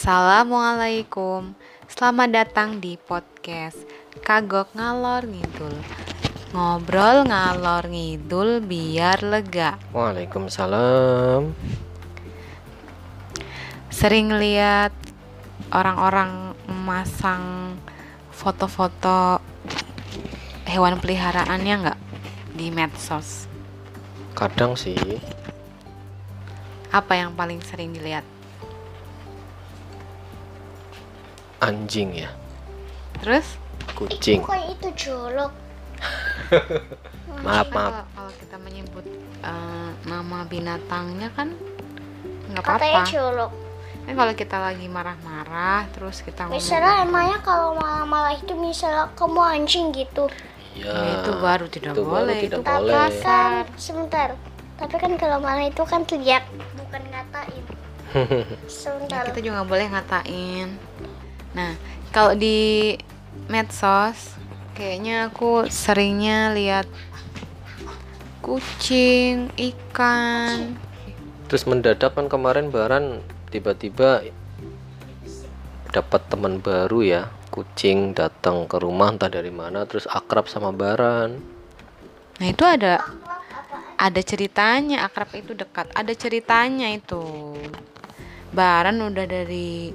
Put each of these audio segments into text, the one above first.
Assalamualaikum Selamat datang di podcast Kagok Ngalor Ngidul. Ngobrol ngalor ngidul biar lega. Waalaikumsalam. Sering lihat orang-orang memasang foto-foto hewan peliharaannya nggak di medsos? Kadang sih. Apa yang paling sering dilihat? Anjing ya, Terus? kucing. Kok itu jorok? Maaf, Kan maaf. Kalau, kalau kita menyebut eh, nama binatangnya kan nggak Katanya apa-apa jorok. Kan kalau kita lagi marah-marah terus kita ngomong Misalnya emangnya kalau malah-malah itu misalnya kamu anjing gitu. Ya, Ya, itu baru tidak itu baru boleh tidak itu Tapi boleh. kan sebentar. Tapi kan kalau malah itu kan teriak, bukan ngatain. Ya, Sebentar. kita juga nggak boleh ngatain nah kalau di medsos kayaknya aku seringnya lihat kucing ikan Terus mendadak kan kemarin Baran tiba-tiba dapat teman baru ya, kucing datang ke rumah entah dari mana terus akrab sama Baran. nah itu ada ada ceritanya akrab itu dekat ada ceritanya itu Baran udah dari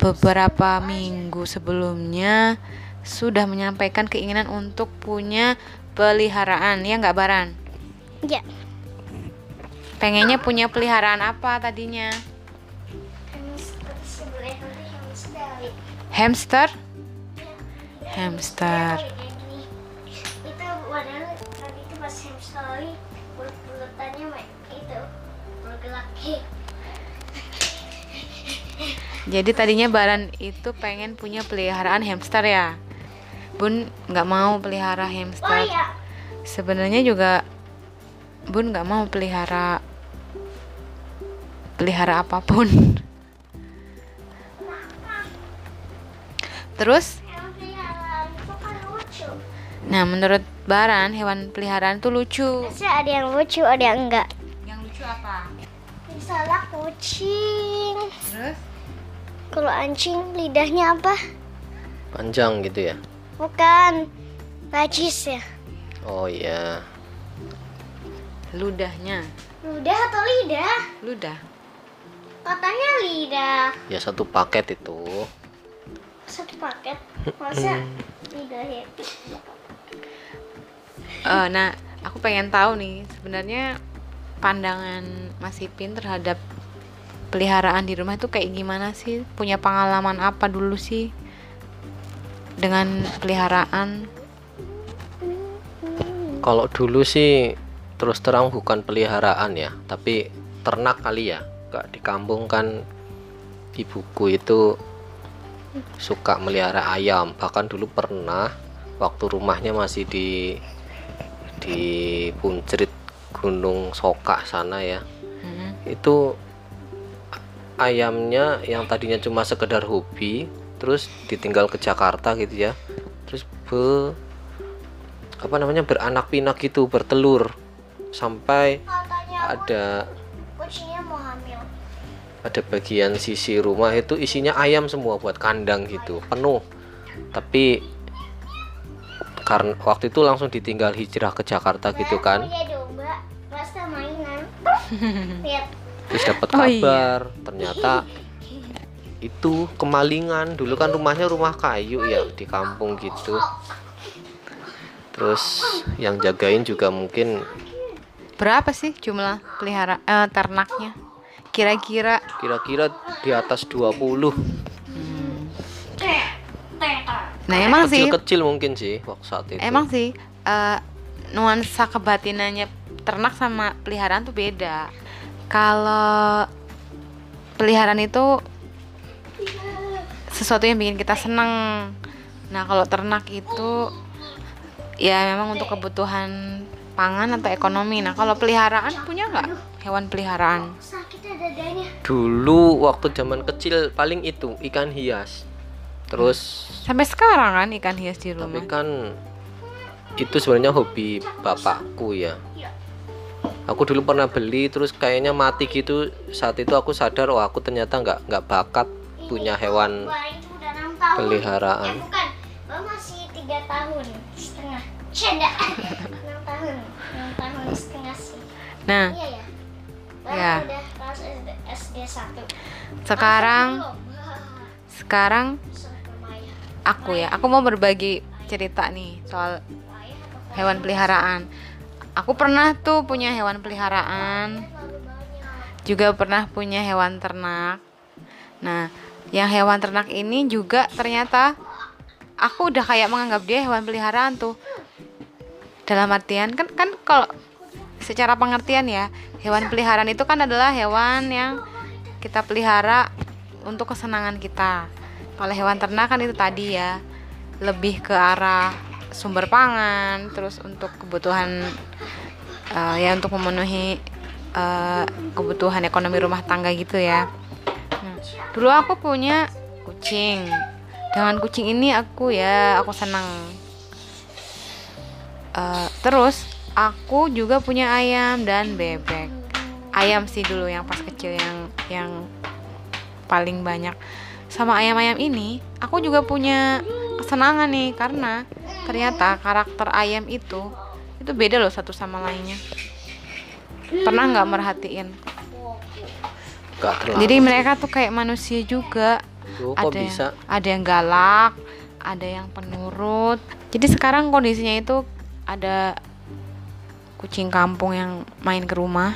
beberapa minggu sebelumnya sudah menyampaikan keinginan untuk punya peliharaan. Ya nggak Baran? Ya. pengennya punya peliharaan apa tadinya? Hamster? Hamster. Itu padahal tadi itu pas hamster itu. Jadi tadinya Baran itu pengen punya peliharaan hamster ya. Bun nggak mau pelihara Oh hamster. iya. Sebenarnya juga Bun nggak mau pelihara pelihara apa pun. Terus, kan nah menurut Baran hewan peliharaan itu lucu. Biasanya ada yang lucu, ada yang enggak. Yang lucu apa? Misalnya kucing. Terus? Kalau anjing lidahnya apa? Panjang gitu ya. Bukan najis ya. Oh iya. Ludahnya. Ludah atau lidah? Ludah. Katanya lidah. Ya satu paket itu. Satu paket. Masa lidahnya? Eh, nah, aku pengen tahu nih sebenarnya pandangan Mas Ipin terhadap peliharaan di rumah itu kayak gimana sih? Punya pengalaman apa dulu sih dengan peliharaan? Kalau dulu sih terus terang bukan peliharaan ya, tapi ternak kali ya. Kak di kampung kan ibuku itu suka melihara ayam. Bahkan dulu pernah waktu rumahnya masih di di Puncrit Gunung Soka sana ya. Hmm. Itu ayamnya yang tadinya cuma sekedar hobi terus ditinggal ke Jakarta gitu ya. Terus be apa namanya beranak pinak gitu bertelur sampai ada kucingnya mau hamil. ada bagian sisi rumah itu isinya ayam semua buat kandang gitu penuh tapi karena waktu itu langsung ditinggal hijrah ke Jakarta gitu kan domba. Rasa mainan. Terus dapat Oh, iya. kabar ternyata itu kemalingan dulu kan rumahnya rumah kayu ya di kampung gitu terus yang jagain juga mungkin Berapa sih jumlah pelihara eh, ternaknya? Kira-kira kira-kira di atas 20 Nah, emang sih kecil-kecil mungkin sih waktu saat itu Emang sih eh, nuansa kebatinannya ternak sama peliharaan tuh beda. Kalau peliharaan itu sesuatu yang bikin kita seneng. Nah kalau ternak itu ya memang untuk kebutuhan pangan atau ekonomi. Nah kalau peliharaan punya nggak hewan peliharaan? Dulu waktu zaman kecil paling itu ikan hias terus Sampai sekarang kan ikan hias di tapi rumah. kan itu sebenarnya hobi bapakku ya aku dulu pernah beli terus kayaknya mati gitu saat itu aku sadar oh aku ternyata nggak nggak bakat punya hewan peliharaan. Bukan, Baru masih tiga tahun setengah. Cenda. Enam tahun, enam tahun setengah sih. Nah, Iya ya. Baru Ya. udah kelas SD, SD satu. sekarang sekarang aku ya, aku mau berbagi cerita nih soal hewan peliharaan. Aku pernah tuh punya hewan peliharaan, juga pernah punya hewan ternak. Nah, yang hewan ternak ini juga ternyata aku udah kayak menganggap dia hewan peliharaan tuh. Dalam artian kan kan kalau secara pengertian ya, hewan peliharaan itu kan adalah hewan yang kita pelihara untuk kesenangan kita. Kalau hewan ternak kan itu tadi ya, lebih ke arah sumber pangan, terus untuk kebutuhan eh, ya untuk memenuhi eh, kebutuhan ekonomi rumah tangga gitu ya. Nah, dulu aku punya kucing. Dengan kucing ini aku ya aku senang. Eh, terus aku juga punya ayam dan bebek. Ayam sih dulu yang pas kecil yang yang paling banyak. Sama ayam-ayam ini, aku juga punya kesenangan nih karena ternyata karakter ayam itu itu beda loh satu sama lainnya. Pernah nggak merhatiin? Gak. Jadi mereka tuh kayak manusia juga. Ada bisa? yang, ada yang galak, ada yang penurut. Jadi sekarang kondisinya itu ada kucing kampung yang main ke rumah.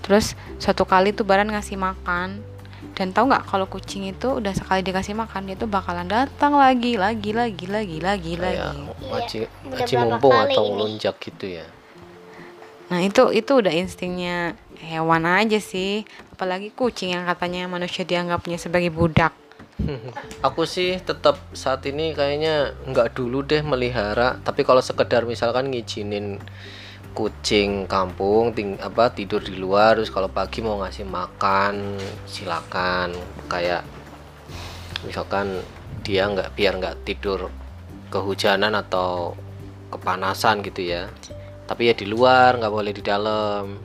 Terus suatu kali tuh Baran ngasih makan. Dan tahu nggak kalau kucing itu udah sekali dikasih makan dia tuh bakalan datang lagi, lagi, lagi, lagi, lagi, Kayak lagi. maci, maci berapa mumpung atau ini? melunjak gitu ya. Nah itu itu udah instingnya hewan aja sih. Apalagi kucing yang katanya manusia dianggapnya sebagai budak. Aku sih tetap saat ini kayaknya nggak dulu deh melihara, tapi kalau sekedar misalkan ngizinin kucing kampung ting apa tidur di luar terus kalau pagi mau ngasih makan silakan. Kayak misalkan dia nggak biar nggak tidur kehujanan atau kepanasan gitu ya. Tapi ya di luar nggak boleh di dalam.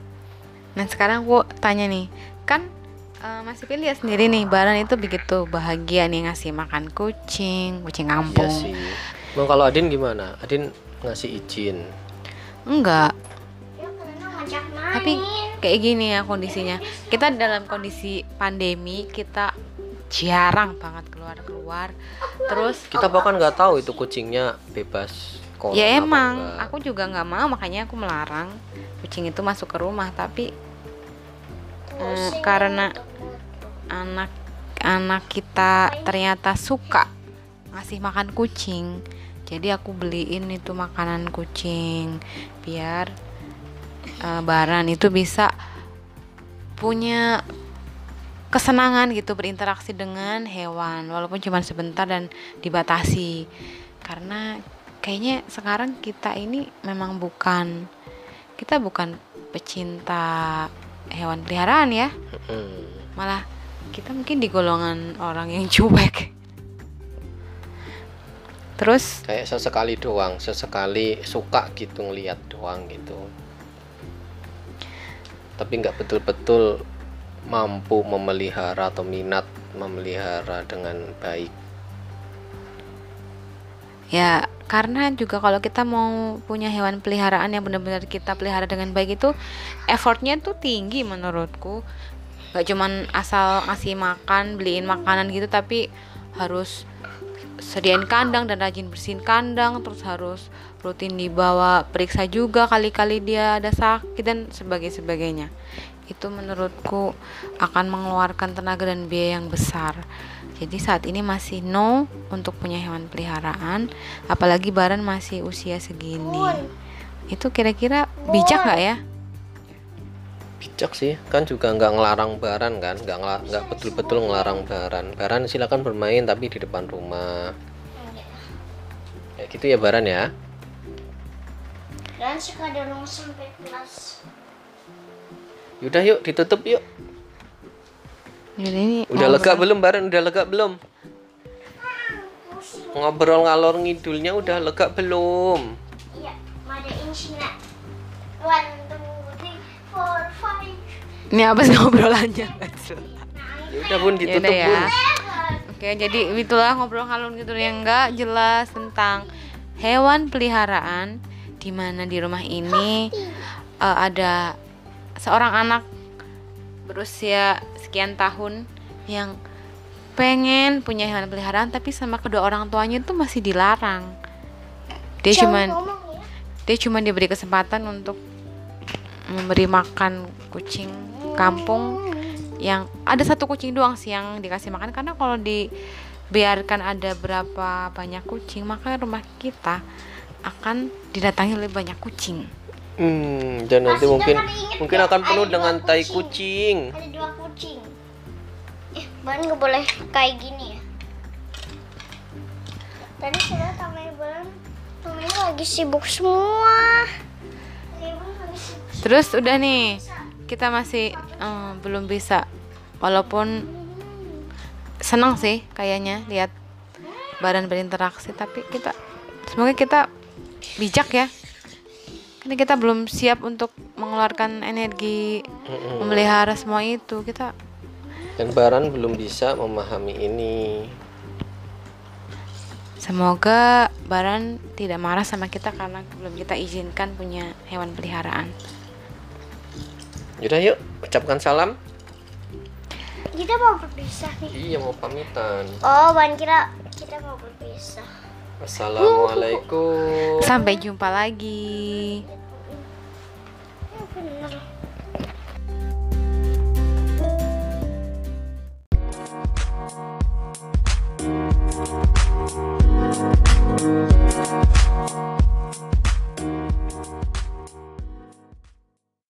Nah sekarang aku tanya nih, kan eh, Mas Ipin lihat sendiri nih, Baran itu begitu bahagia nih ngasih makan kucing, kucing Iya kampung. sih. Emang kalau Adin gimana? Adin ngasih izin Enggak, main. tapi kayak gini ya kondisinya. Kita dalam kondisi pandemi, kita jarang banget keluar-keluar. Terus kita bahkan nggak tahu itu kucingnya bebas corona ya emang, enggak. aku juga nggak mau, makanya aku melarang kucing itu masuk ke rumah. Tapi eh, karena anak anak kita ternyata suka ngasih makan kucing jadi aku beliin itu makanan kucing biar eh, Baran itu bisa punya kesenangan gitu berinteraksi dengan hewan walaupun cuma sebentar dan dibatasi. Karena kayaknya sekarang kita ini memang bukan kita bukan pecinta hewan peliharaan ya. Malah kita mungkin di golongan orang yang cuek terus? Kayak sesekali doang sesekali suka gitu ngeliat doang gitu. Tapi nggak betul-betul mampu memelihara atau minat memelihara dengan baik. Ya karena juga kalau kita mau punya hewan peliharaan yang benar-benar kita pelihara dengan baik itu effortnya tuh tinggi menurutku. Gak cuman asal ngasih makan beliin makanan gitu tapi harus sediain kandang dan rajin bersihin kandang terus harus rutin dibawa periksa juga kali-kali dia ada sakit dan sebagai sebagainya. Itu menurutku akan mengeluarkan tenaga dan biaya yang besar. Jadi saat ini masih no untuk punya hewan peliharaan apalagi Baran masih usia segini. Itu kira-kira bijak nggak ya bijak sih. Kan juga nggak ngelarang baran kan nggak nggak betul-betul ngelarang baran. Baran silakan bermain tapi di depan rumah. Kayak gitu ya baran ya? Dan suka dorong sampai kelas. yaudah yuk ditutup yuk. Ini udah lega belum baran? Udah lega belum? Ngobrol ngalor ngidulnya udah lega belum ini apa sih obrolannya ya udah bun ditutup Yaudah ya. bun Oke, jadi itulah ngobrol ngalun gitu yang enggak jelas tentang hewan peliharaan di mana di rumah ini eh, ada seorang anak berusia sekian tahun yang pengen punya hewan peliharaan tapi sama kedua orang tuanya itu masih dilarang. Dia Jangan cuman ngomong ya. dia cuma diberi kesempatan untuk memberi makan kucing kampung yang ada satu kucing doang sih yang dikasih makan karena kalau dibiarkan ada berapa banyak kucing maka rumah kita akan didatangi oleh banyak kucing Hmm, dan nanti Masih mungkin mungkin ya, akan penuh dengan dua tai kucing. kucing. Ada dua kucing. Eh, Ban nggak boleh kayak gini ya. Tadi sudah tamanya Ban, tamanya lagi sibuk semua. Terus udah nih kita masih eh, belum bisa walaupun senang sih kayaknya lihat badan berinteraksi tapi kita semoga kita bijak ya karena kita belum siap untuk mengeluarkan energi Mm-mm. memelihara semua itu kita Dan Baran belum bisa memahami ini. semoga Baran tidak marah sama kita karena belum kita izinkan punya hewan peliharaan Yaudah yuk, ucapkan salam. Kita mau berpisah nih. Iya mau pamitan. Oh, Ban kira kita mau berpisah. Assalamualaikum. sampai jumpa lagi.